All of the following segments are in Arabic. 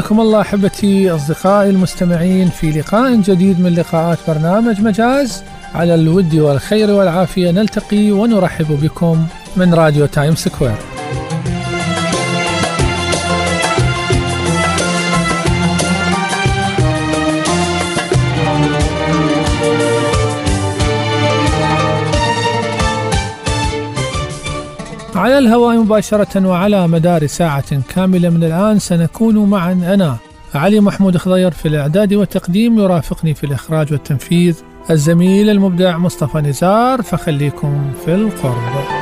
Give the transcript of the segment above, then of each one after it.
حياكم الله أحبتي أصدقائي المستمعين في لقاء جديد من لقاءات برنامج مجاز على الود والخير والعافية نلتقي ونرحب بكم من راديو تايم سكوير. على الهواء مباشرة وعلى مدار ساعة كاملة من الآن سنكون معا. أنا علي محمود خضير في الإعداد والتقديم يرافقني في الإخراج والتنفيذ الزميل المبدع مصطفى نزار. فخليكم في القرب.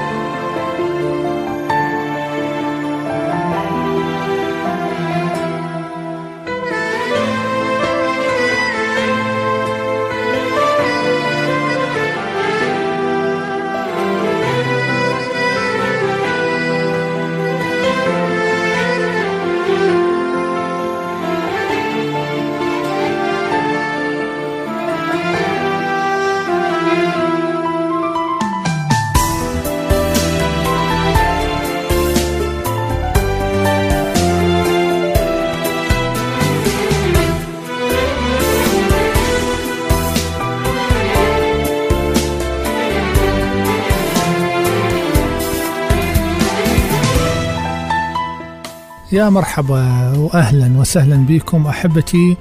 يا مرحبا واهلا وسهلا بكم أحبتي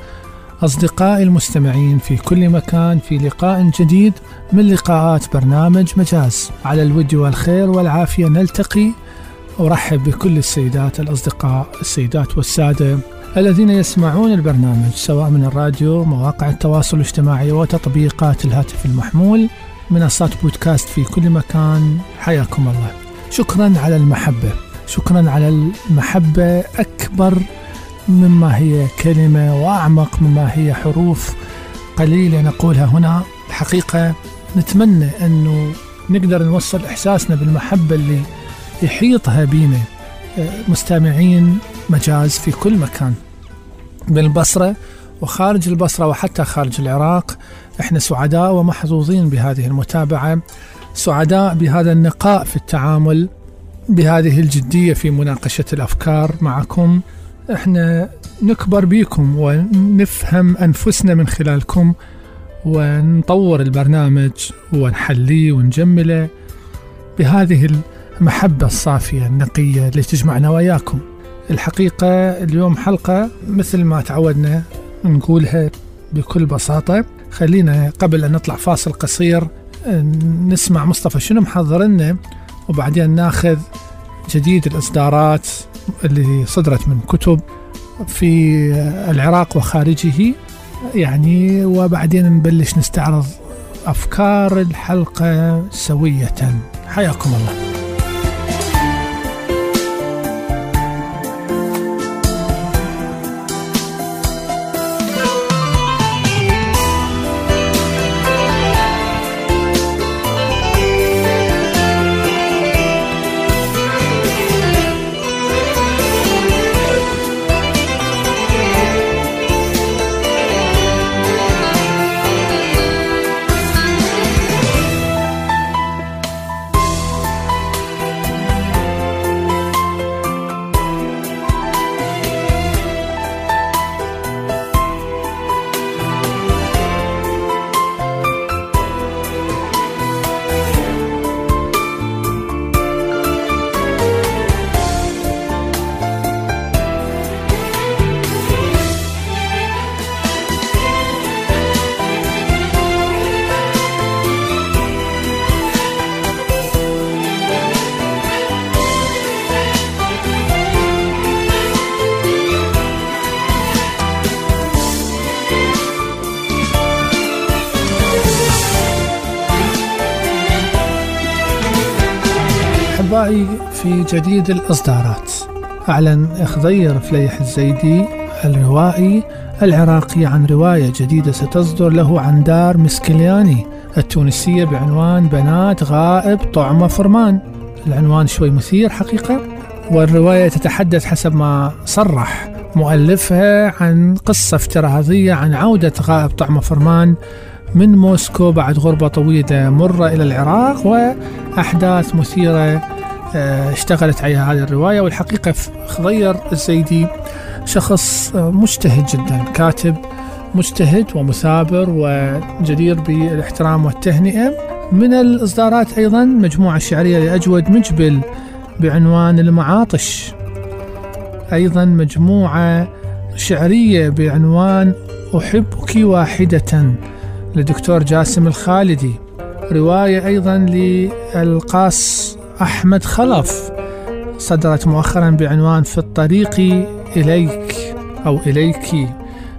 أصدقائي المستمعين في كل مكان في لقاء جديد من لقاءات برنامج مجاز. على الود والخير والعافية نلتقي. أرحب بكل السيدات الأصدقاء السيدات والسادة الذين يسمعون البرنامج سواء من الراديو مواقع التواصل الاجتماعي وتطبيقات الهاتف المحمول منصات بودكاست في كل مكان. حياكم الله. شكرا على المحبة. شكرا على المحبة أكبر مما هي كلمة وأعمق مما هي حروف قليلة نقولها هنا. الحقيقة نتمنى أنه نقدر نوصل إحساسنا بالمحبة اللي يحيطها بينا مستمعين مجاز في كل مكان. بالبصرة وخارج البصرة وحتى خارج العراق إحنا سعداء ومحظوظين بهذه المتابعة سعداء بهذا النقاء في التعامل. بهذه الجدية في مناقشة الأفكار معكم. إحنا نكبر بيكم ونفهم أنفسنا من خلالكم ونطور البرنامج ونحليه ونجمله. بهذه المحبة الصافية النقية اللي تجمعنا وياكم. الحقيقة اليوم حلقة مثل ما تعودنا نقولها بكل بساطة. خلينا قبل أن نطلع فاصل قصير نسمع مصطفى شنو محضر لنا وبعدين ناخذ جديد الإصدارات اللي صدرت من كتب في العراق وخارجه يعني وبعدين نبلش نستعرض أفكار الحلقة سوية. حياكم الله. جديد الإصدارات. أعلن خضير فليح الزيدي الروائي العراقي عن رواية جديدة ستصدر له عن دار مسكلياني التونسية بعنوان بنات غائب طعمة فرمان. العنوان شوي مثير حقيقة والرواية تتحدث حسب ما صرح مؤلفها عن قصة افتراضية عن عودة غائب طعمة فرمان من موسكو بعد غربة طويلة مرة إلى العراق وأحداث مثيرة اشتغلت عليها هذه الرواية والحقيقة خضير الزيدي شخص آه، مجتهد جدا كاتب مجتهد ومثابر وجدير بالاحترام والتهنئة. من الإصدارات أيضا مجموعة شعرية لأجود مجبل بعنوان المعاطش. أيضا مجموعة شعرية بعنوان أحبك واحدة للدكتور جاسم الخالدي. رواية أيضا للقاص أحمد خلف. صدرت مؤخرا بعنوان في الطريق إليك أو إليك.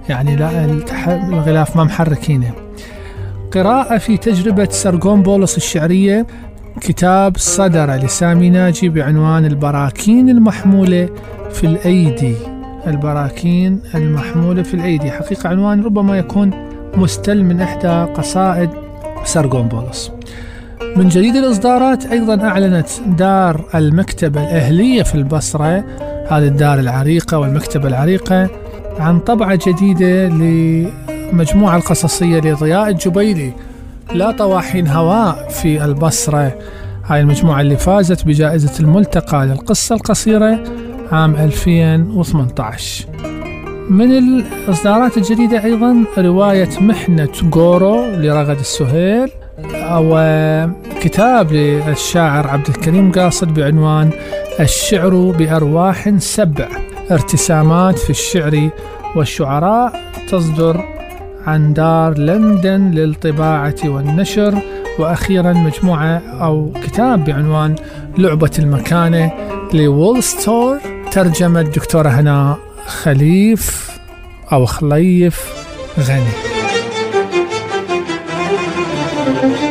يعني لا الغلاف ما محركينه قراءة في تجربة سرغون بولس الشعرية. كتاب صدر لسامي ناجي بعنوان البراكين المحمولة في الأيدي. البراكين المحمولة في الأيدي. حقيقة عنوان ربما يكون مستل من إحدى قصائد سرغون بولس من جديد الإصدارات أيضا أعلنت دار المكتبة الأهلية في البصرة. هذه الدار العريقة والمكتبة العريقة عن طبعة جديدة لمجموعة القصصية لضياء الجبيلي لا طواحين هواء في البصرة. هاي المجموعة اللي فازت بجائزة الملتقى للقصة القصيرة عام 2018 من الإصدارات الجديدة أيضا رواية محنة غورو لرغد السهيل. أو كتاب للشاعر عبد الكريم قاصد بعنوان الشعر بأرواح سبع ارتسامات في الشعر والشعراء تصدر عن دار لندن للطباعة والنشر وأخيرا مجموعة أو كتاب بعنوان لعبة المكانة لول ستور ترجمة الدكتورة هنا خليف أو خليف غني. Thank you.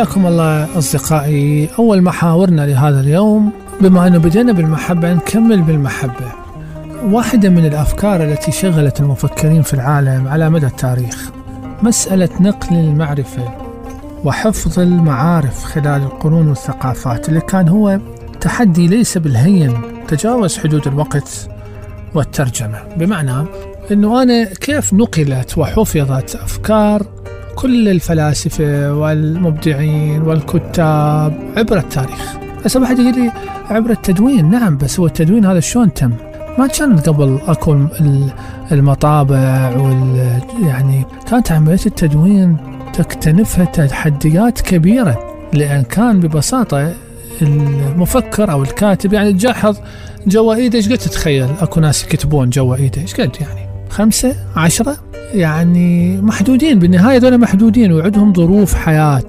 حياكم الله أصدقائي. أول محاورنا لهذا اليوم بما أنه بدينا بالمحبة نكمل بالمحبة. واحدة من الأفكار التي شغلت المفكرين في العالم على مدى التاريخ مسألة نقل المعرفة وحفظ المعارف خلال القرون والثقافات اللي كان هو تحدي ليس بالهين تجاوز حدود الوقت والترجمة. بمعنى أنه أنا كيف نقلت وحفظت أفكار كل الفلاسفة والمبدعين والكتاب عبر التاريخ. بس واحد يقول لي عبر التدوين نعم بس هو التدوين هذا شلون تم؟ ما كان قبل اكو المطابع وال يعني كانت عملية التدوين تكتنفها تحديات كبيرة لأن كان ببساطة المفكر أو الكاتب يعني تجهز جوا ايده إيش قد تتخيل؟ أكو ناس يكتبون جوا ايده إيش قد يعني؟ خمسة؟ عشرة؟ يعني محدودين بالنهاية دول محدودين وعندهم ظروف حياة.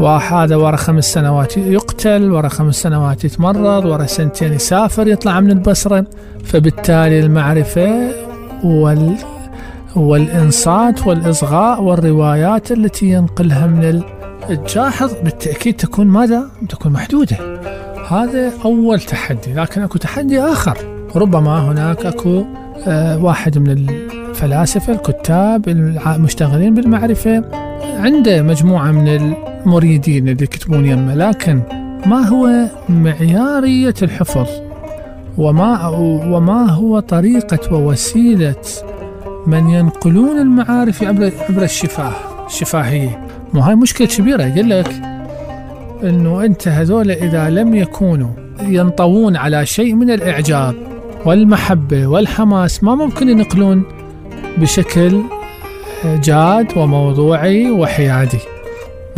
وهذا ورا خمس سنوات يقتل ورا خمس سنوات يتمرض ورا سنتين يسافر يطلع من البصرة. فبالتالي المعرفة وال والإنصات والإصغاء والروايات التي ينقلها من تلاحظ بالتأكيد تكون ماذا؟ تكون محدودة. هذا أول تحدي لكن أكو تحدي آخر. ربما هناك أكو آه واحد من الفلاسفة الكتاب المشتغلين بالمعرفة عنده مجموعة من المريدين اللي يكتبون يمه. لكن ما هو معيارية الحفظ؟ وما وما هو طريقة ووسيلة من ينقلون المعارف عبر عبر الشفاه الشفاهية؟ مو هاي مشكلة كبيرة. يقول لك إنه أنت هذول إذا لم يكونوا ينطوون على شيء من الإعجاب والمحبة والحماس ما ممكن ينقلون بشكل جاد وموضوعي وحيادي.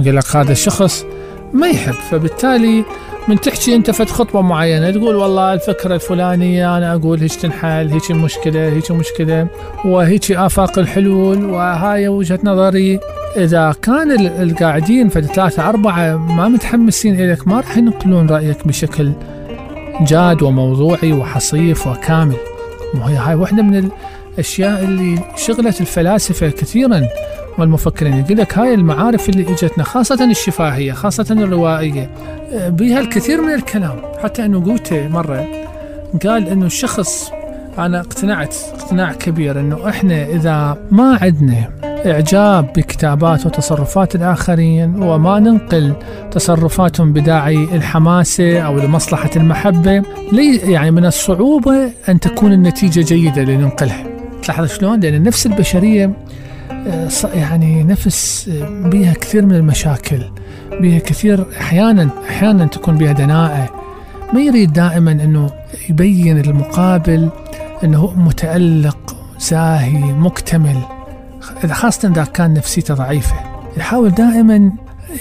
يقول لك هذا الشخص ما يحب فبالتالي من تحكي أنت فد خطبه معينة تقول والله الفكرة الفلانية أنا أقول هيك تنحل هيك المشكلة هيك مشكلة وهيك آفاق الحلول وهاي وجهة نظري. إذا كان القاعدين فد ثلاثة أربعة ما متحمسين إليك ما راح ينقلون رأيك بشكل جاد وموضوعي وحصيف وكامل. وهي هاي واحدة من الأشياء اللي شغلت الفلاسفة كثيرا والمفكرين يقول لك هاي المعارف اللي إجتنا خاصة الشفاهية خاصة الروائية بها الكثير من الكلام. حتى أنه قوته مرة قال أنه الشخص أنا اقتنعت اقتناع كبير أنه إحنا إذا ما عندنا إعجاب بكتابات وتصرفات الآخرين وما ننقل تصرفاتهم بداعي الحماسة أو لمصلحة المحبة يعني من الصعوبة أن تكون النتيجة جيدة لننقلها. تلاحظ شلون؟ لأن النفس البشرية يعني نفس بها كثير من المشاكل بها كثير أحيانا أحيانا تكون بها دناءة. ما يريد دائما إنه يبين المقابل إنه متألق زاهي مكتمل خاصة إذا كان نفسيته ضعيفة. يحاول دائما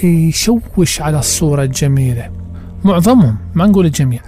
يشوش على الصورة الجميلة. معظمهم ما نقول الجميع.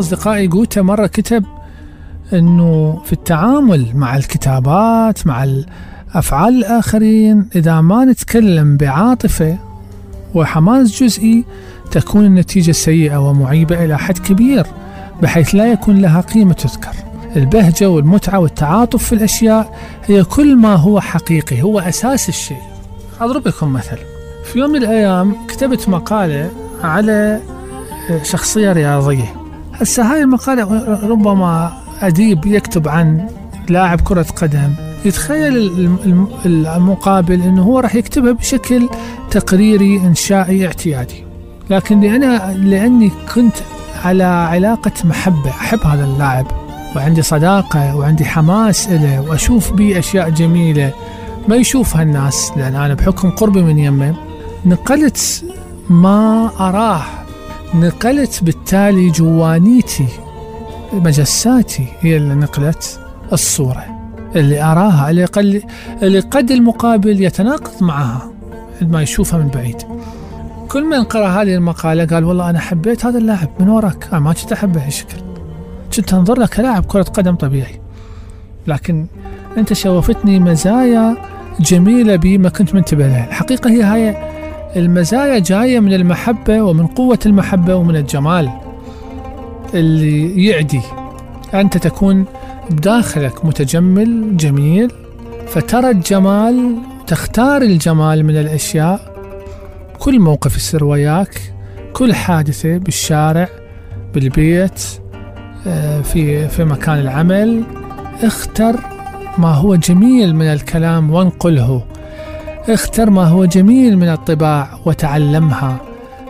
أصدقائي جوتا مرة كتب أنه في التعامل مع الكتابات مع أفعال الآخرين إذا ما نتكلم بعاطفة وحماس جزئي تكون النتيجة سيئة ومعيبة إلى حد كبير بحيث لا يكون لها قيمة تذكر. البهجة والمتعة والتعاطف في الأشياء هي كل ما هو حقيقي هو أساس الشيء. أضرب لكم مثل. في يوم من الأيام كتبت مقالة على شخصية رياضية. هسه هاي المقالة ربما أديب يكتب عن لاعب كرة قدم. يتخيل المقابل أنه هو راح يكتبها بشكل تقريري إنشائي اعتيادي. لكن لأنا لأني كنت على علاقة محبة أحب هذا اللاعب وعندي صداقة وعندي حماس إله وأشوف به أشياء جميلة. ما يشوفها الناس لأن أنا بحكم قربي من يمه. نقلت ما أراه نقلت بالتالي جوانيتي مجساتي هي اللي نقلت الصورة. اللي أراها اللي, قل اللي قد المقابل يتناقض معها عندما يشوفها من بعيد. كل من قرأ هذه المقالة قال والله أنا حبيت هذا اللاعب من وراك؟ أنا ما كنت أحبه هالشكل كنت أنظر له كلاعب كرة قدم طبيعي. لكن أنت شوفتني مزايا جميلة بي ما كنت منتبه لها. الحقيقة هي هاي المزايا جاية من المحبة ومن قوة المحبة ومن الجمال اللي يعدي. أنت تكون بداخلك متجمل جميل فترى الجمال تختار الجمال من الأشياء. كل موقف يصير وياك كل حادثة بالشارع بالبيت آه، في في مكان العمل. اختر ما هو جميل من الكلام وانقله. اختر ما هو جميل من الطباع وتعلمها.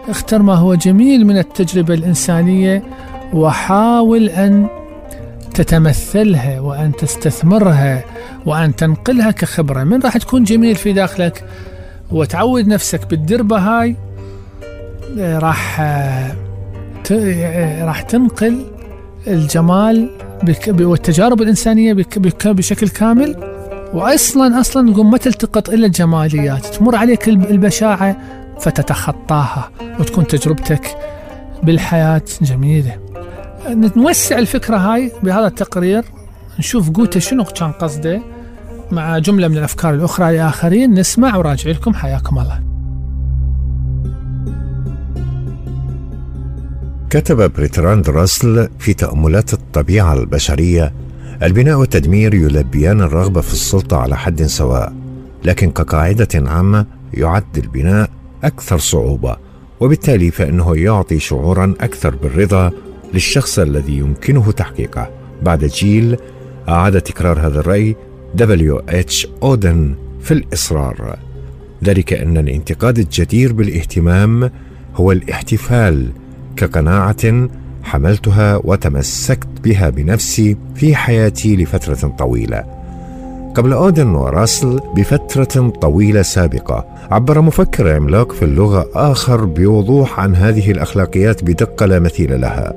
اختر ما هو جميل من التجربة الإنسانية وحاول أن تتمثلها وأن تستثمرها وأن تنقلها كخبرة. من راح تكون جميل في داخلك وتعود نفسك بالدربة هاي؟ راح راح تنقل الجمال والتجارب الإنسانية بشكل كامل؟ وأصلا أصلا نقول ما تلتقط إلا الجماليات تمر عليك البشاعة فتتخطاها وتكون تجربتك بالحياة جميلة. نوسع الفكرة هاي بهذا التقرير نشوف قوته شنو كان قصده مع جملة من الأفكار الأخرى لآخرين. نسمع وراجع لكم حياكم الله. كتب بريتراند راسل في تأملات الطبيعة البشرية البناء والتدمير يلبيان الرغبة في السلطة على حد سواء لكن كقاعدة عامة يعد البناء أكثر صعوبة وبالتالي فإنه يعطي شعورا أكثر بالرضا للشخص الذي يمكنه تحقيقه. بعد جيل أعاد تكرار هذا الرأي دبليو اتش أودن في الإصرار. ذلك أن الانتقاد الجدير بالاهتمام هو الاحتفال كقناعة حملتها وتمسكت بها بنفسي في حياتي لفترة طويلة. قبل أودن وراسل بفترة طويلة سابقة عبر مفكر عملاق في اللغة آخر بوضوح عن هذه الأخلاقيات بدقة لا مثيل لها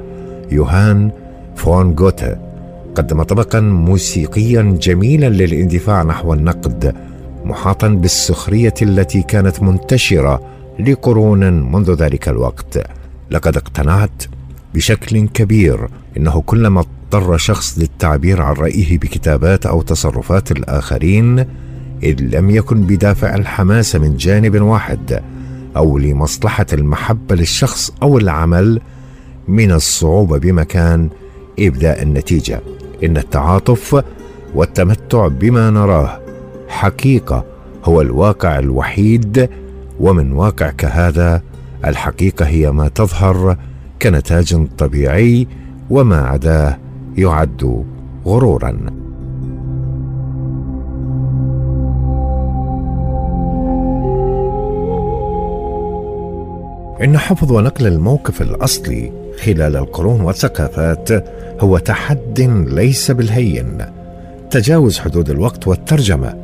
يوهان فون جوته قدم طبقا موسيقيا جميلا للإندفاع نحو النقد محاطا بالسخرية التي كانت منتشرة لقرون منذ ذلك الوقت. لقد اقتنعت بشكل كبير. إنه كلما اضطر شخص للتعبير عن رأيه بكتابات أو تصرفات الآخرين اذ لم يكن بدافع الحماسه من جانب واحد أو لمصلحة المحبة للشخص أو العمل من الصعوبة بمكان إبداء النتيجة. إن التعاطف والتمتع بما نراه حقيقة هو الواقع الوحيد ومن واقع كهذا الحقيقة هي ما تظهر كنتاج طبيعي وما عداه يعد غرورا. إن حفظ ونقل الموقف الأصلي خلال القرون والثقافات هو تحد ليس بالهين. تجاوز حدود الوقت والترجمة.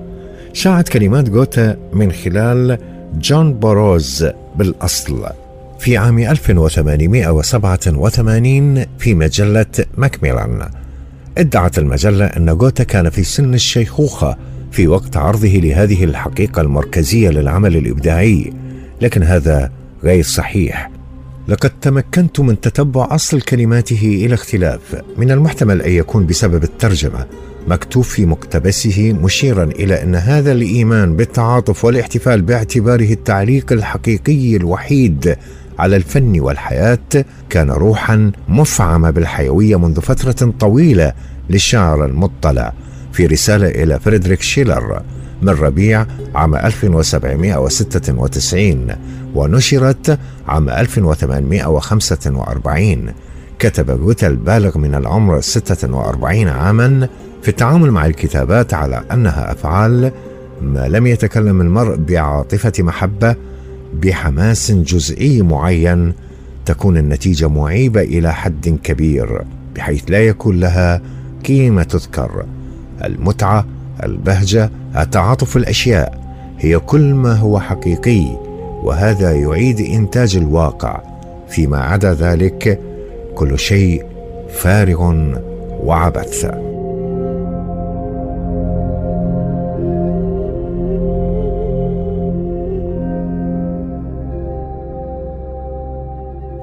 شاعت كلمات جوتا من خلال جون بوروز بالأصل. في عام 1887 في مجلة ماكميلان. ادعت المجلة أن جوتا كان في سن الشيخوخة في وقت عرضه لهذه الحقيقة المركزية للعمل الإبداعي لكن هذا غير صحيح. لقد تمكنت من تتبع أصل كلماته إلى اختلاف. من المحتمل أن يكون بسبب الترجمة مكتوب في مقتبسه مشيرا إلى أن هذا الإيمان بالتعاطف والاحتفال باعتباره التعليق الحقيقي الوحيد على الفن والحياة كان روحا مفعمه بالحيوية منذ فترة طويلة للشاعر المطلع في رسالة إلى فريدريك شيلر من ربيع عام 1796 ونشرت عام 1845 كتب جوتا البالغ من العمر 46 عاما في التعامل مع الكتابات على أنها أفعال ما لم يتكلم المرء بعاطفة محبة بحماس جزئي معين تكون النتيجة معيبة إلى حد كبير بحيث لا يكون لها قيمة تذكر. المتعة البهجة التعاطف الأشياء هي كل ما هو حقيقي وهذا يعيد إنتاج الواقع. فيما عدا ذلك كل شيء فارغ وعبث.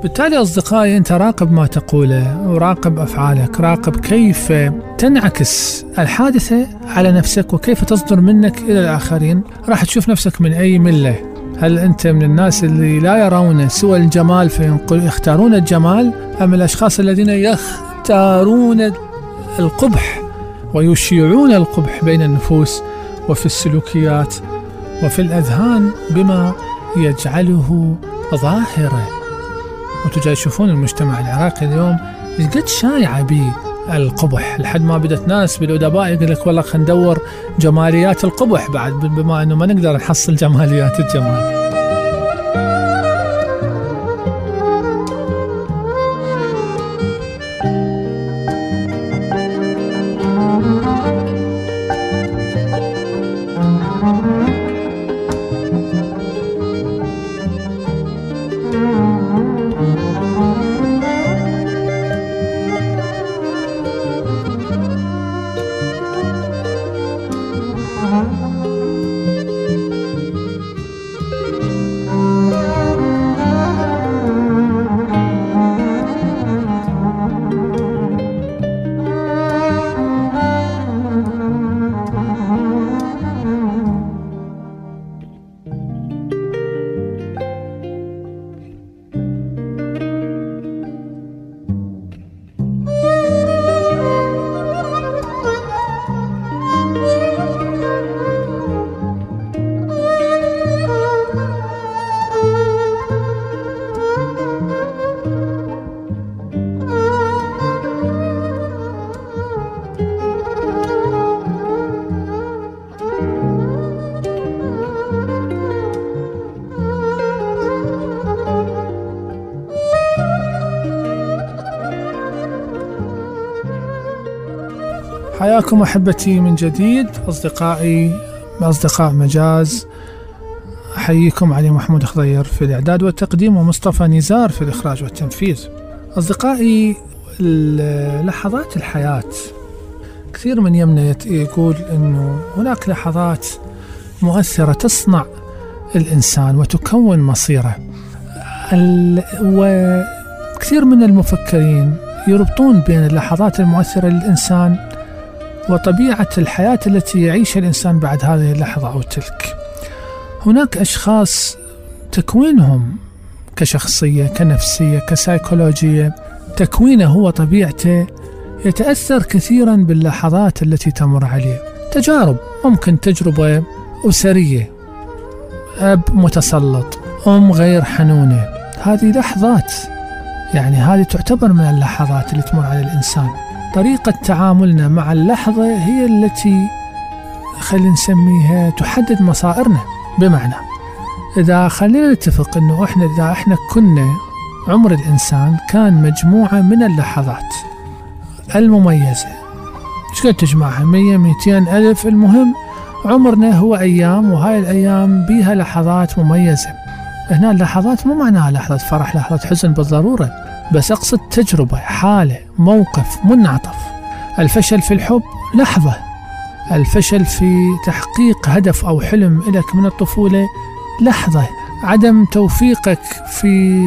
بالتالي أصدقائي أنت راقب ما تقوله وراقب أفعالك راقب كيف تنعكس الحادثة على نفسك وكيف تصدر منك إلى الآخرين. راح تشوف نفسك من أي ملة. هل أنت من الناس اللي لا يرون سوى الجمال فيختارون الجمال؟ أم الأشخاص الذين يختارون القبح ويشيعون القبح بين النفوس وفي السلوكيات وفي الأذهان بما يجعله ظاهرة؟ وأنتم تشوفون المجتمع العراقي اليوم قد شايعة به القبح لحد ما بدت ناس بالأدباء يقول لك والله خلينا ندور جماليات القبح بعد بما إنه ما نقدر نحصل جماليات الجمال. حياكم أحبتي من جديد أصدقائي أصدقاء مجاز أحييكم علي محمود خضير في الإعداد والتقديم ومصطفى نزار في الإخراج والتنفيذ. أصدقائي لحظات الحياة. كثير من يمنا يقول إنه هناك لحظات مؤثرة تصنع الإنسان وتكون مصيره. وكثير من المفكرين يربطون بين اللحظات المؤثرة للإنسان وطبيعة الحياة التي يعيشها الإنسان بعد هذه اللحظة أو تلك. هناك أشخاص تكوينهم كشخصية كنفسية كسيكولوجية تكوينه هو طبيعته يتأثر كثيرا باللحظات التي تمر عليه. تجارب ممكن تجربة أسرية أب متسلط أم غير حنونة. هذه لحظات يعني هذه تعتبر من اللحظات اللي تمر على الإنسان. طريقة تعاملنا مع اللحظة هي التي خلينا نسميها تحدد مصائرنا. بمعنى إذا خلينا نتفق أنه إحنا إذا إحنا كنا عمر الإنسان كان مجموعة من اللحظات المميزة. قد تجمعها؟ 100 200 ألف. المهم عمرنا هو أيام وهاي الأيام بيها لحظات مميزة. هنا اللحظات مو معناها لحظة فرح لحظة حزن بالضرورة. بس أقصد تجربة حالة موقف منعطف. الفشل في الحب لحظة. الفشل في تحقيق هدف أو حلم لك من الطفولة لحظة. عدم توفيقك في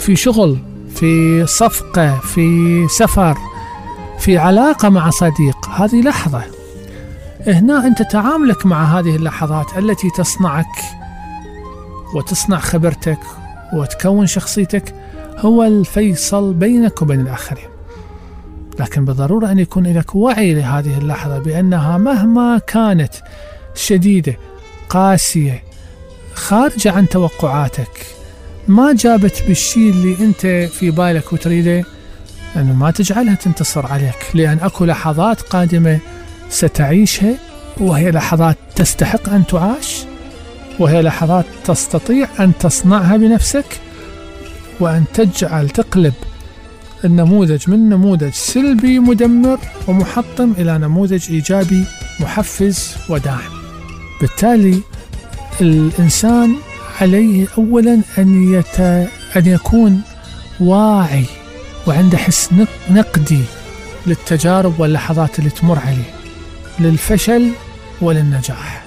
في شغل في صفقة في سفر في علاقة مع صديق هذه لحظة. هنا أنت تعاملك مع هذه اللحظات التي تصنعك وتصنع خبرتك وتكون شخصيتك هو الفيصل بينك وبين الآخرين. لكن بالضرورة أن يكون لك وعي لهذه اللحظة بأنها مهما كانت شديدة قاسية خارجة عن توقعاتك ما جابت بالشيء اللي أنت في بالك وتريده أنه ما تجعلها تنتصر عليك. لأن أكو لحظات قادمة ستعيشها وهي لحظات تستحق أن تعاش وهي لحظات تستطيع أن تصنعها بنفسك. وأن تجعل تقلب النموذج من نموذج سلبي مدمر ومحطم إلى نموذج إيجابي محفز وداعم. بالتالي الإنسان عليه أولا أن, يت... أن يكون واعي وعنده حس نقدي للتجارب واللحظات اللي تمر عليه للفشل وللنجاح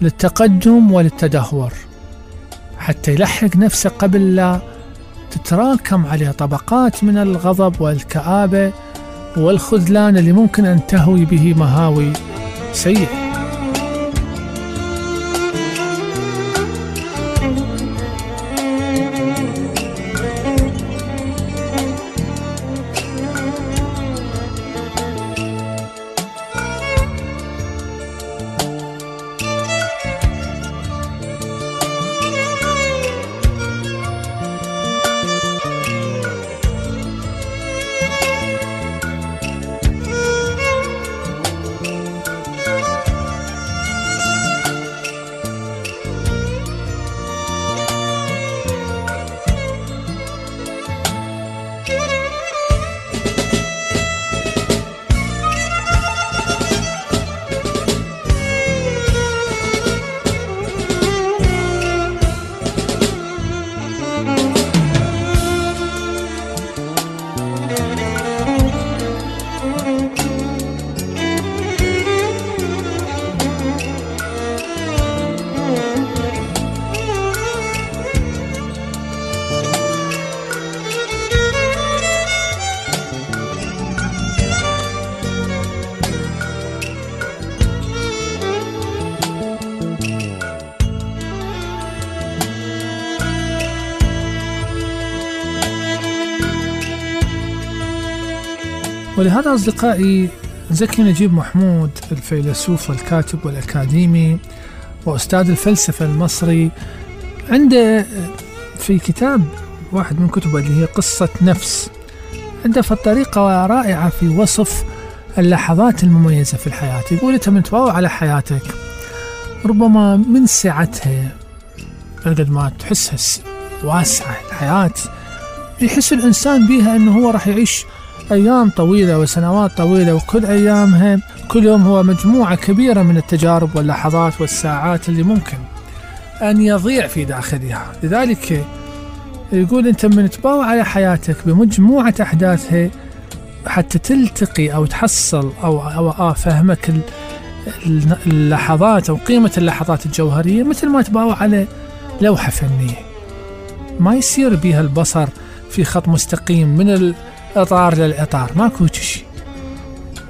للتقدم وللتدهور. حتى يلحق نفسه قبل لا تتراكم عليه طبقات من الغضب والكآبة والخذلان اللي ممكن أن تهوي به مهاوي سيئة. ولهذا أصدقائي زكي نجيب محمود الفيلسوف والكاتب والأكاديمي وأستاذ الفلسفة المصري عنده في كتاب واحد من كتبه اللي هي قصة نفس. عنده في الطريقة رائعة في وصف اللحظات المميزة في الحياة. يقول أنت تباوع على حياتك ربما من سعتها قد ما تحسها واسعة الحياة يحس الإنسان بها أنه هو راح يعيش أيام طويلة وسنوات طويلة وكل أيامها كل يوم هو مجموعة كبيرة من التجارب واللحظات والساعات اللي ممكن أن يضيع في داخلها. لذلك يقول أنت من تباوع على حياتك بمجموعة أحداثها حتى تلتقي أو تحصل أو, أو آه فهمك اللحظات أو قيمة اللحظات الجوهرية مثل ما تباوع على لوحة فنية. ما يصير بها البصر في خط مستقيم من الإطار للإطار ماكو شيء.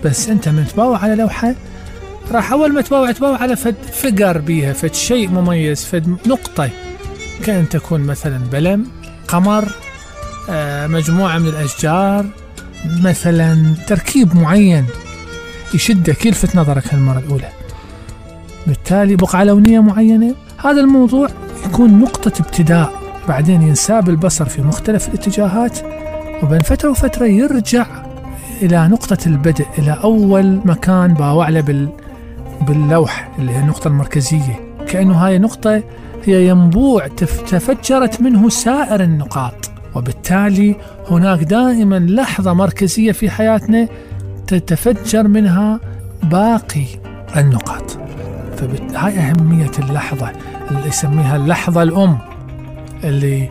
بس أنت من تباوع على لوحة راح أول ما تباوع تباوع على فد فقر بيها فد شيء مميز فد نقطة. كأن تكون مثلا بلم قمر آه، مجموعة من الأشجار مثلا تركيب معين يشدك يلفت نظرك المرة الأولى. بالتالي بقعة لونية معينة. هذا الموضوع يكون نقطة ابتداء بعدين ينساب البصر في مختلف الاتجاهات. وبين فترة وفترة يرجع إلى نقطة البدء إلى أول مكان باوع له بال باللوح اللي هي النقطة المركزية. كأنه هاي نقطة هي ينبوع تفجرت منه سائر النقاط. وبالتالي هناك دائما لحظة مركزية في حياتنا تتفجر منها باقي النقاط. فهاي أهمية اللحظة اللي يسميها اللحظة الأم اللي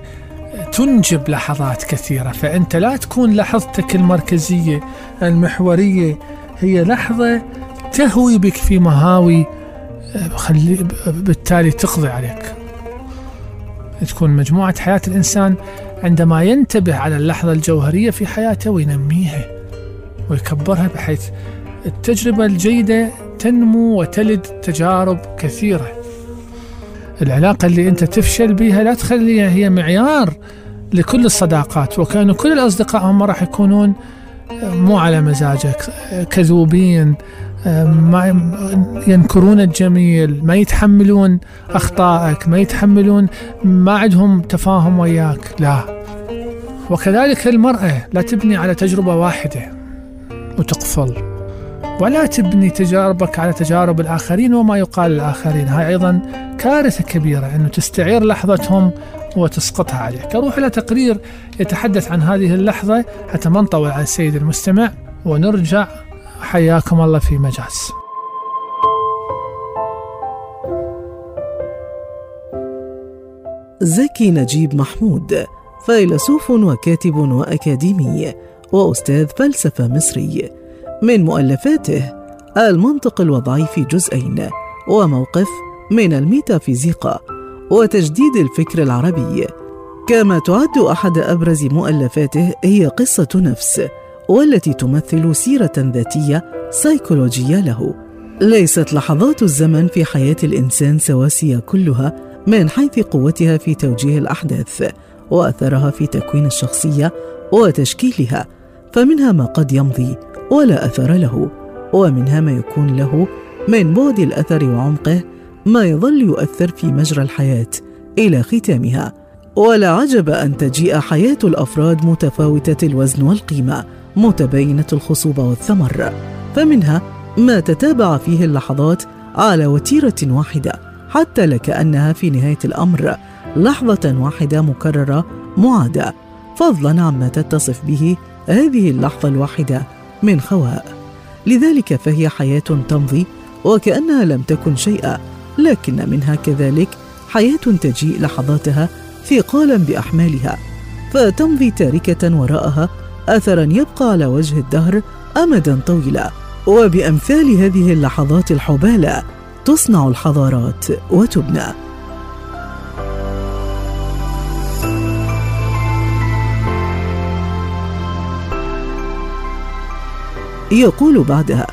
تنجب لحظات كثيرة فأنت لا تكون لحظتك المركزية المحورية. هي لحظة تهوي بك في مهاوي خلي بالتالي تقضي عليك. تكون مجموعة حياة الإنسان عندما ينتبه على اللحظة الجوهرية في حياته وينميها ويكبرها بحيث التجربة الجيدة تنمو وتلد تجارب كثيرة. العلاقة اللي أنت تفشل بها لا تخليها هي معيار لكل الصداقات وكانوا كل الأصدقاء هم راح يكونون مو على مزاجك كذوبين ما ينكرون الجميل ما يتحملون أخطائك ما يتحملون ما عندهم تفاهم وياك لا. وكذلك المرأة لا تبني على تجربة واحدة وتقفل ولا تبني تجاربك على تجارب الآخرين وما يقال للآخرين هاي أيضا كارثة كبيرة أنه تستعير لحظتهم وتسقطها عليك أروح إلى تقرير يتحدث عن هذه اللحظة. حتى ما نطول على السيد المستمع ونرجع. حياكم الله في مجاز. زكي نجيب محمود فيلسوف وكاتب وأكاديمي وأستاذ فلسفة مصري. من مؤلفاته المنطق الوضعي في جزئين وموقف من الميتافيزيقا. وتجديد الفكر العربي. كما تعد أحد أبرز مؤلفاته هي قصة نفس والتي تمثل سيرة ذاتية سيكولوجية له. ليست لحظات الزمن في حياة الإنسان سواسيه كلها من حيث قوتها في توجيه الأحداث وأثرها في تكوين الشخصية وتشكيلها فمنها ما قد يمضي ولا أثر له ومنها ما يكون له من بعد الأثر وعمقه ما يظل يؤثر في مجرى الحياة إلى ختامها. ولا عجب أن تجيء حياة الأفراد متفاوتة الوزن والقيمة متباينة الخصوبة والثمر. فمنها ما تتابع فيه اللحظات على وتيرة واحدة حتى لكأنها في نهاية الأمر لحظة واحدة مكررة معادة. فضلا عما تتصف به هذه اللحظة الواحدة من خواء. لذلك فهي حياة تمضي وكأنها لم تكن شيئا. لكن منها كذلك حياة تجيء لحظاتها ثقالا بأحمالها فتمضي تاركة وراءها اثرا يبقى على وجه الدهر امدا طويلا. وبأمثال هذه اللحظات الحبالة تصنع الحضارات وتبنى. يقول بعدها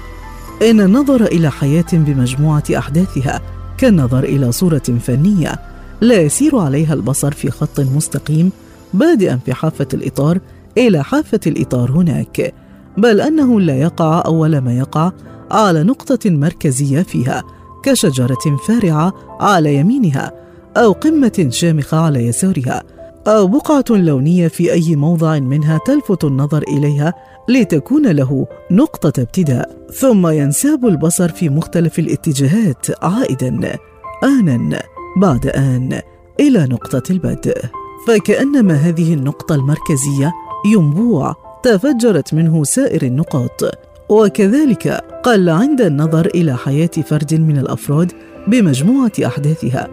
إن النظر إلى حياة بمجموعة أحداثها كالنظر إلى صورة فنية لا يسير عليها البصر في خط مستقيم بادئا في حافة الإطار إلى حافة الإطار هناك بل أنه لا يقع أول ما يقع على نقطة مركزية فيها كشجرة فارعة على يمينها أو قمة شامخة على يسارها. أو بقعة لونية في أي موضع منها تلفت النظر إليها لتكون له نقطة ابتداء ثم ينساب البصر في مختلف الاتجاهات عائدا آنا بعد آن إلى نقطة البدء. فكأنما هذه النقطة المركزية ينبوع تفجرت منه سائر النقاط. وكذلك قل عند النظر إلى حياة فرد من الأفراد بمجموعة أحداثها.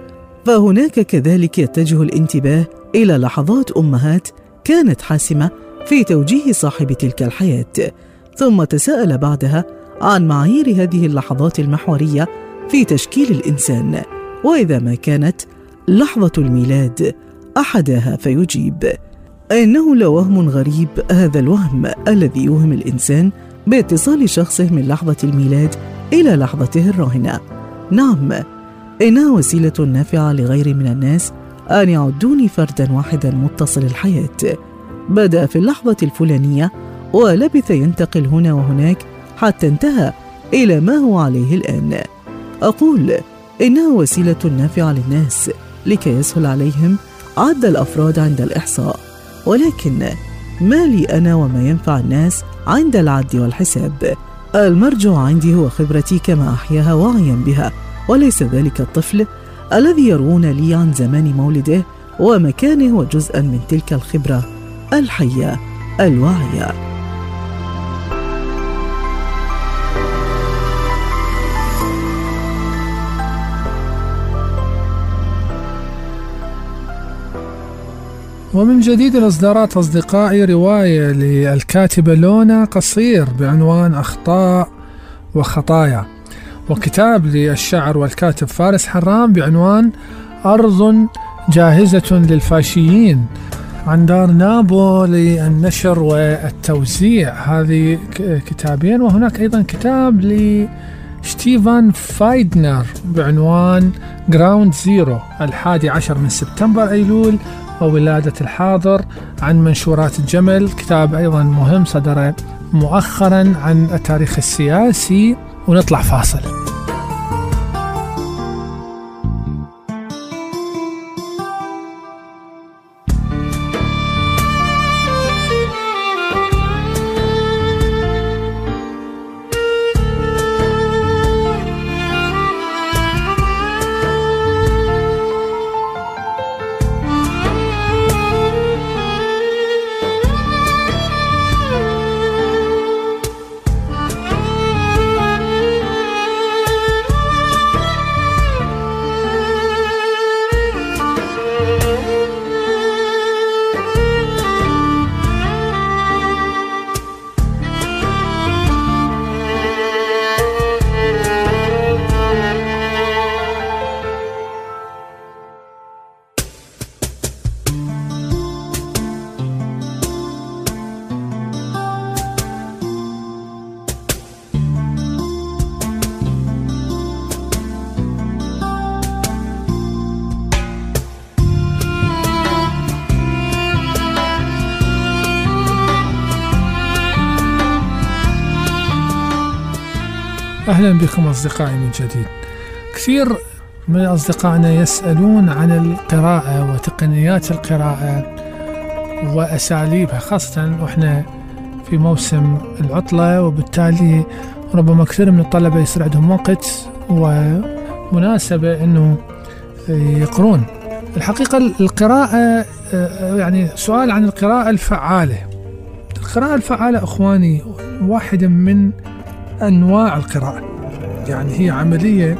فهناك كذلك يتجه الانتباه إلى لحظات أمهات كانت حاسمة في توجيه صاحب تلك الحياة ثم تساءل بعدها عن معايير هذه اللحظات المحورية في تشكيل الإنسان وإذا ما كانت لحظة الميلاد أحدها فيجيب. إنه لوهم غريب هذا الوهم الذي يوهم الإنسان باتصال شخصه من لحظة الميلاد إلى لحظته الراهنة. نعم إنها وسيلة نافعة لغير من الناس أن يعدوني فردا واحدا متصل الحياة. بدأ في اللحظة الفلانية ولبث ينتقل هنا وهناك حتى انتهى إلى ما هو عليه الآن. أقول إنها وسيلة نافعة للناس لكي يسهل عليهم عد الأفراد عند الإحصاء. ولكن ما لي أنا وما ينفع الناس عند العد والحساب؟ المرجع عندي هو خبرتي كما أحياها واعيا بها وليس ذلك الطفل. الذي يروون لي عن زمان مولده ومكانه وجزءا من تلك الخبرة الحية الواعية. ومن جديد الإصدارات أصدقائي رواية للكاتبة لونا قصير بعنوان أخطاء وخطايا. وكتاب للشاعر والكاتب فارس حرام بعنوان أرض جاهزة للفاشيين. عن دار نابو للنشر والتوزيع. هذه كتابين وهناك أيضا كتاب لشتيفان فايدنر بعنوان Ground Zero الحادي عشر من سبتمبر أيلول وولادة الحاضر عن منشورات الجمل كتاب أيضا مهم صدر مؤخرا عن التاريخ السياسي. ونطلع فاصل. أهلا بكم أصدقائي من جديد. كثير من أصدقائنا يسألون عن القراءة وتقنيات القراءة وأساليبها خاصة وإحنا في موسم العطلة وبالتالي ربما كثير من الطلبة يصير عندهم وقت ومناسبة أنه يقرون. الحقيقة القراءة يعني سؤال عن القراءة الفعالة. القراءة الفعالة أخواني واحدة من أنواع القراءة. يعني هي عملية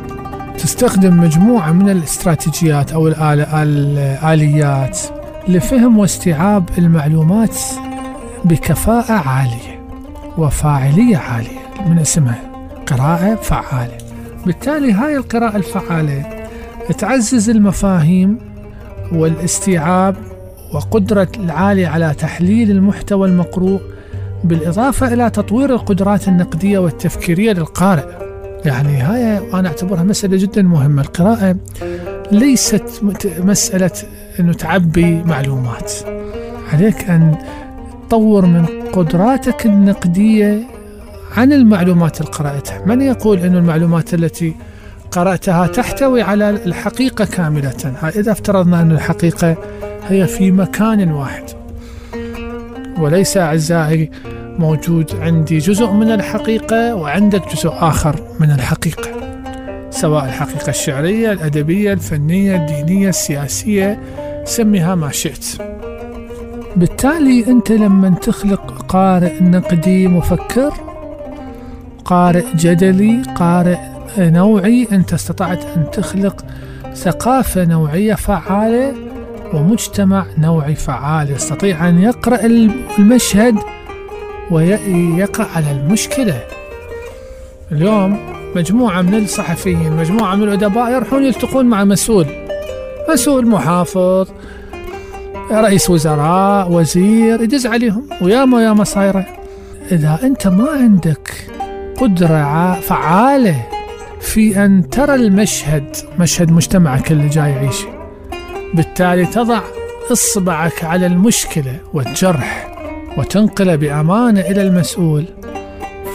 تستخدم مجموعة من الاستراتيجيات أو الآليات لفهم واستيعاب المعلومات بكفاءة عالية وفاعلية عالية من اسمها قراءة فعالة. بالتالي هاي القراءة الفعالة تعزز المفاهيم والاستيعاب وقدرة العالية على تحليل المحتوى المقروء بالإضافة إلى تطوير القدرات النقدية والتفكيرية للقارئ. يعني هاي أنا أعتبرها مسألة جدا مهمة. القراءة ليست مسألة أنه تعبي معلومات. عليك أن تطور من قدراتك النقدية عن المعلومات اللي قرأتها. من يقول أن المعلومات التي قرأتها تحتوي على الحقيقة كاملة؟ إذا افترضنا أن الحقيقة هي في مكان واحد. وليس أعزائي موجود عندي جزء من الحقيقة وعندك جزء آخر من الحقيقة. سواء الحقيقة الشعرية الأدبية الفنية الدينية السياسية سميها ما شئت. بالتالي أنت لما تخلق قارئ نقدي مفكر قارئ جدلي قارئ نوعي أنت استطعت أن تخلق ثقافة نوعية فعالة ومجتمع نوعي فعال. يستطيع أن يقرأ المشهد ويقع على المشكلة. اليوم مجموعة من الصحفيين مجموعة من الأدباء يروحون يلتقون مع مسؤول. مسؤول محافظ رئيس وزراء وزير يدز عليهم وياما وياما صايرة. إذا أنت ما عندك قدرة فعالة في أن ترى المشهد مشهد مجتمعك اللي جاي يعيشه بالتالي تضع إصبعك على المشكلة والجرح. وتنقله بأمانة إلى المسؤول.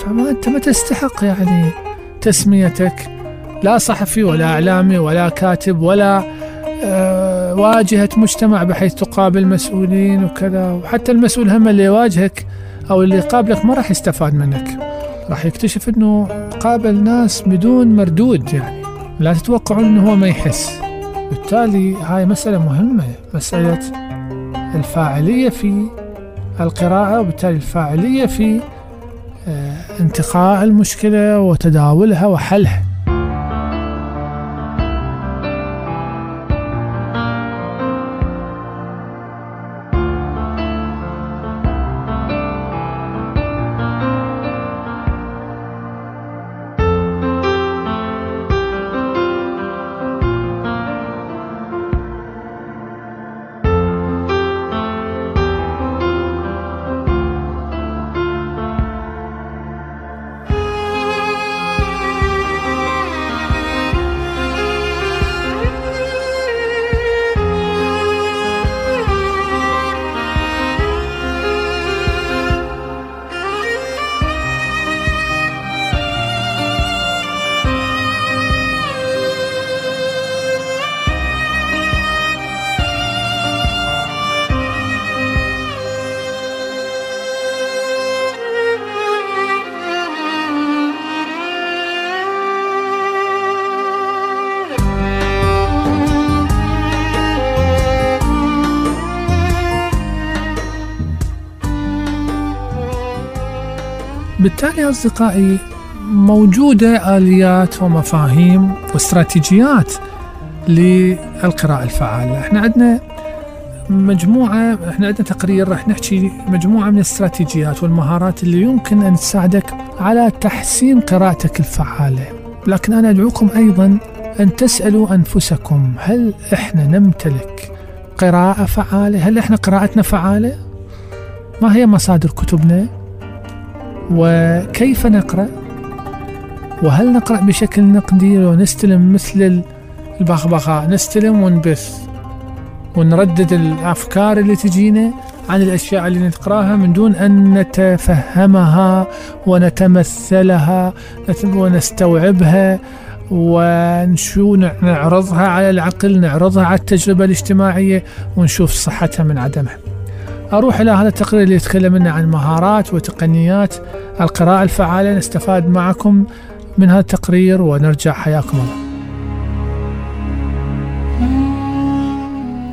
فما أنت ما تستحق يعني تسميتك؟ لا صحفي ولا إعلامي ولا كاتب ولا آه واجهة مجتمع بحيث تقابل مسؤولين وكذا. وحتى المسؤول هم اللي يواجهك أو اللي يقابلك ما راح يستفاد منك. راح يكتشف أنه قابل ناس بدون مردود يعني. لا تتوقعون أنه هو ما يحس. بالتالي هاي مسألة مهمة مسألة الفاعلية في القراءة وبالتالي الفاعلية في آه، انتقاء المشكلة وتداولها وحلها. بالتالي أصدقائي موجودة آليات ومفاهيم واستراتيجيات للقراءة الفعالة. إحنا عندنا مجموعة إحنا عندنا تقرير راح نحكي مجموعة من الاستراتيجيات والمهارات اللي يمكن أن تساعدك على تحسين قراءتك الفعالة. لكن أنا أدعوكم أيضا أن تسألوا أنفسكم هل إحنا نمتلك قراءة فعالة؟ هل إحنا قراءتنا فعالة؟ ما هي مصادر كتبنا؟ وكيف نقرأ؟ وهل نقرأ بشكل نقدي ونستلم مثل البغبغاء نستلم ونبث. ونردد الأفكار اللي تجينا عن الأشياء اللي نقرأها من دون أن نتفهمها ونتمثلها ونستوعبها ونشو نعرضها على العقل نعرضها على التجربة الاجتماعية ونشوف صحتها من عدمها. أروح إلى هذا التقرير اللي يتكلم لنا عن مهارات وتقنيات القراءة الفعالة نستفاد معكم من هذا التقرير ونرجع حياكم الله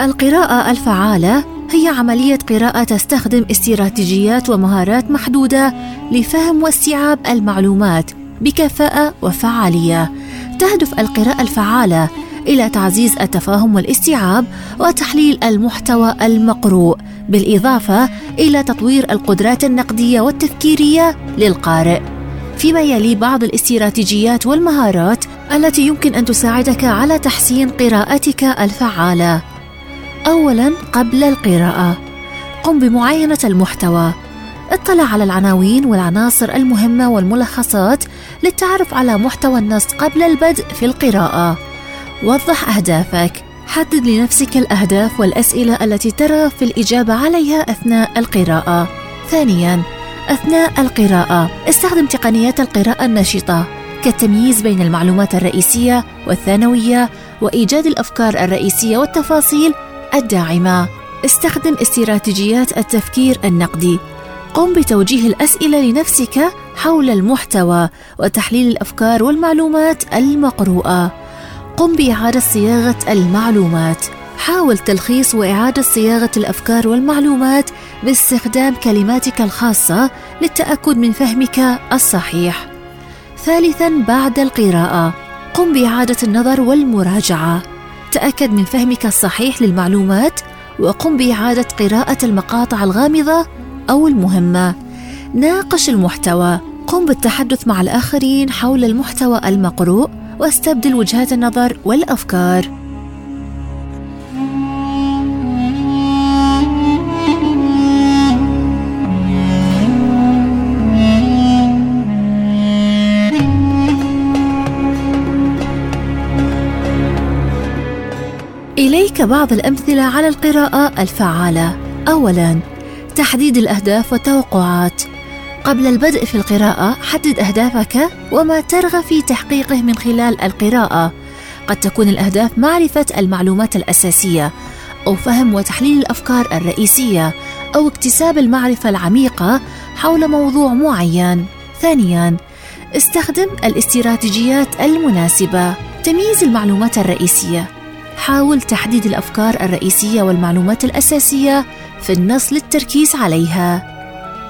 القراءة الفعالة هي عملية قراءة تستخدم استراتيجيات ومهارات محدودة لفهم واستيعاب المعلومات بكفاءة وفعالية. تهدف القراءة الفعالة إلى تعزيز التفاهم والاستيعاب وتحليل المحتوى المقروء بالإضافة إلى تطوير القدرات النقدية والتفكيرية للقارئ. فيما يلي بعض الاستراتيجيات والمهارات التي يمكن أن تساعدك على تحسين قراءتك الفعالة. أولا قبل القراءة. قم بمعاينة المحتوى. اطلع على العناوين والعناصر المهمة والملخصات للتعرف على محتوى النص قبل البدء في القراءة. وضح أهدافك. حدد لنفسك الأهداف والأسئلة التي ترغب في الإجابة عليها أثناء القراءة. ثانياً أثناء القراءة. استخدم تقنيات القراءة النشطة كالتمييز بين المعلومات الرئيسية والثانوية وإيجاد الأفكار الرئيسية والتفاصيل الداعمة. استخدم استراتيجيات التفكير النقدي. قم بتوجيه الأسئلة لنفسك حول المحتوى وتحليل الأفكار والمعلومات المقروءة. قم بإعادة صياغة المعلومات حاول تلخيص وإعادة صياغة الأفكار والمعلومات باستخدام كلماتك الخاصة للتأكد من فهمك الصحيح. ثالثاً بعد القراءة قم بإعادة النظر والمراجعة. تأكد من فهمك الصحيح للمعلومات وقم بإعادة قراءة المقاطع الغامضة أو المهمة. ناقش المحتوى قم بالتحدث مع الآخرين حول المحتوى المقروء واستبدل وجهات النظر والأفكار. إليك بعض الأمثلة على القراءة الفعالة. أولاً: تحديد الأهداف والتوقعات. قبل البدء في القراءة، حدد أهدافك وما ترغب في تحقيقه من خلال القراءة. قد تكون الأهداف معرفة المعلومات الأساسية، أو فهم وتحليل الأفكار الرئيسية، أو اكتساب المعرفة العميقة حول موضوع معين. ثانياً: استخدم الاستراتيجيات المناسبة. تمييز المعلومات الرئيسية حاول تحديد الأفكار الرئيسية والمعلومات الأساسية في النص للتركيز عليها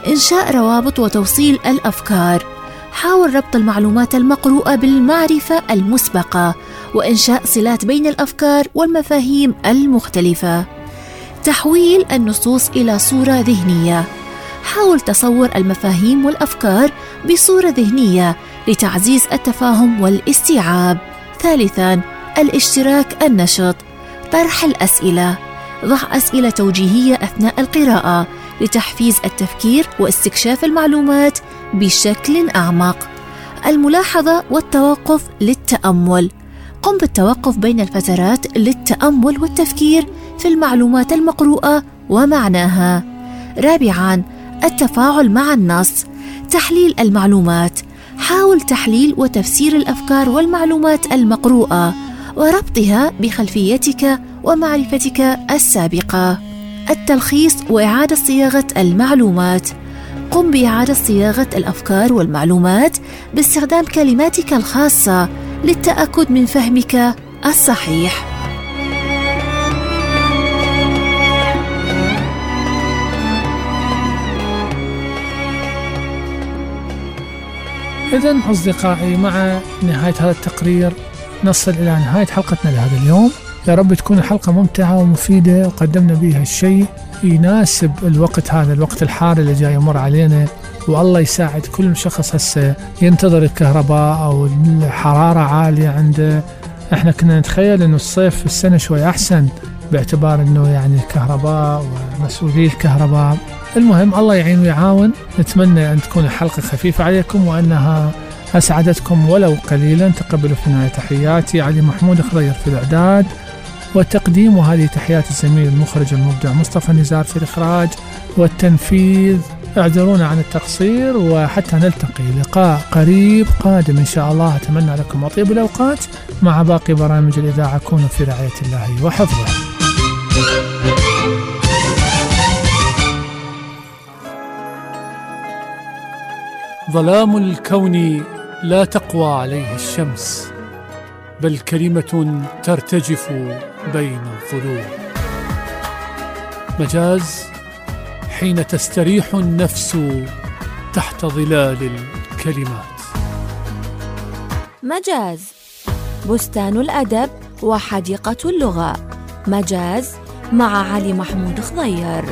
إنشاء روابط وتوصيل الأفكار. حاول ربط المعلومات المقروءة بالمعرفة المسبقة وإنشاء صلات بين الأفكار والمفاهيم المختلفة. تحويل النصوص إلى صورة ذهنية. حاول تصور المفاهيم والأفكار بصورة ذهنية لتعزيز التفاهم والاستيعاب. ثالثا الاشتراك النشط. طرح الأسئلة. ضع أسئلة توجيهية أثناء القراءة. لتحفيز التفكير واستكشاف المعلومات بشكل أعمق. الملاحظة والتوقف للتأمل. قم بالتوقف بين الفترات للتأمل والتفكير في المعلومات المقروءة ومعناها. رابعا التفاعل مع النص. تحليل المعلومات. حاول تحليل وتفسير الأفكار والمعلومات المقروءة وربطها بخلفيتك ومعرفتك السابقة. التلخيص وإعادة صياغة المعلومات. قم بإعادة صياغة الأفكار والمعلومات باستخدام كلماتك الخاصة للتأكد من فهمك الصحيح. إذا أصدقائي مع نهاية هذا التقرير نصل إلى نهاية حلقتنا لهذا اليوم. يا رب تكون الحلقة ممتعة ومفيدة. وقدمنا بها الشيء يناسب الوقت هذا الوقت الحار اللي جاي يمر علينا والله يساعد كل شخص هسه ينتظر الكهرباء أو الحرارة عالية عنده. إحنا كنا نتخيل إنه الصيف في السنة شوي أحسن باعتبار إنه يعني الكهرباء ومسؤولي الكهرباء. المهم الله يعين ويعاون. نتمنى أن تكون الحلقة خفيفة عليكم وأنها أسعدتكم ولو قليلا. تقبلوا في النهاية تحياتي. علي محمود خضير في الإعداد. والتقديم وهذه تحيات الزميل المخرج المبدع مصطفى نزار في الإخراج والتنفيذ. اعذرونا عن التقصير وحتى نلتقي لقاء قريب قادم إن شاء الله. أتمنى لكم أطيب الأوقات مع باقي برامج الإذاعة. كونوا في رعاية الله وحفظه. ظلام الكون لا تقوى عليه الشمس بل كلمة ترتجف بين الظلوم مجاز حين تستريح النفس تحت ظلال الكلمات. مجاز بستان الأدب وحديقة اللغة. مجاز مع علي محمود خضير.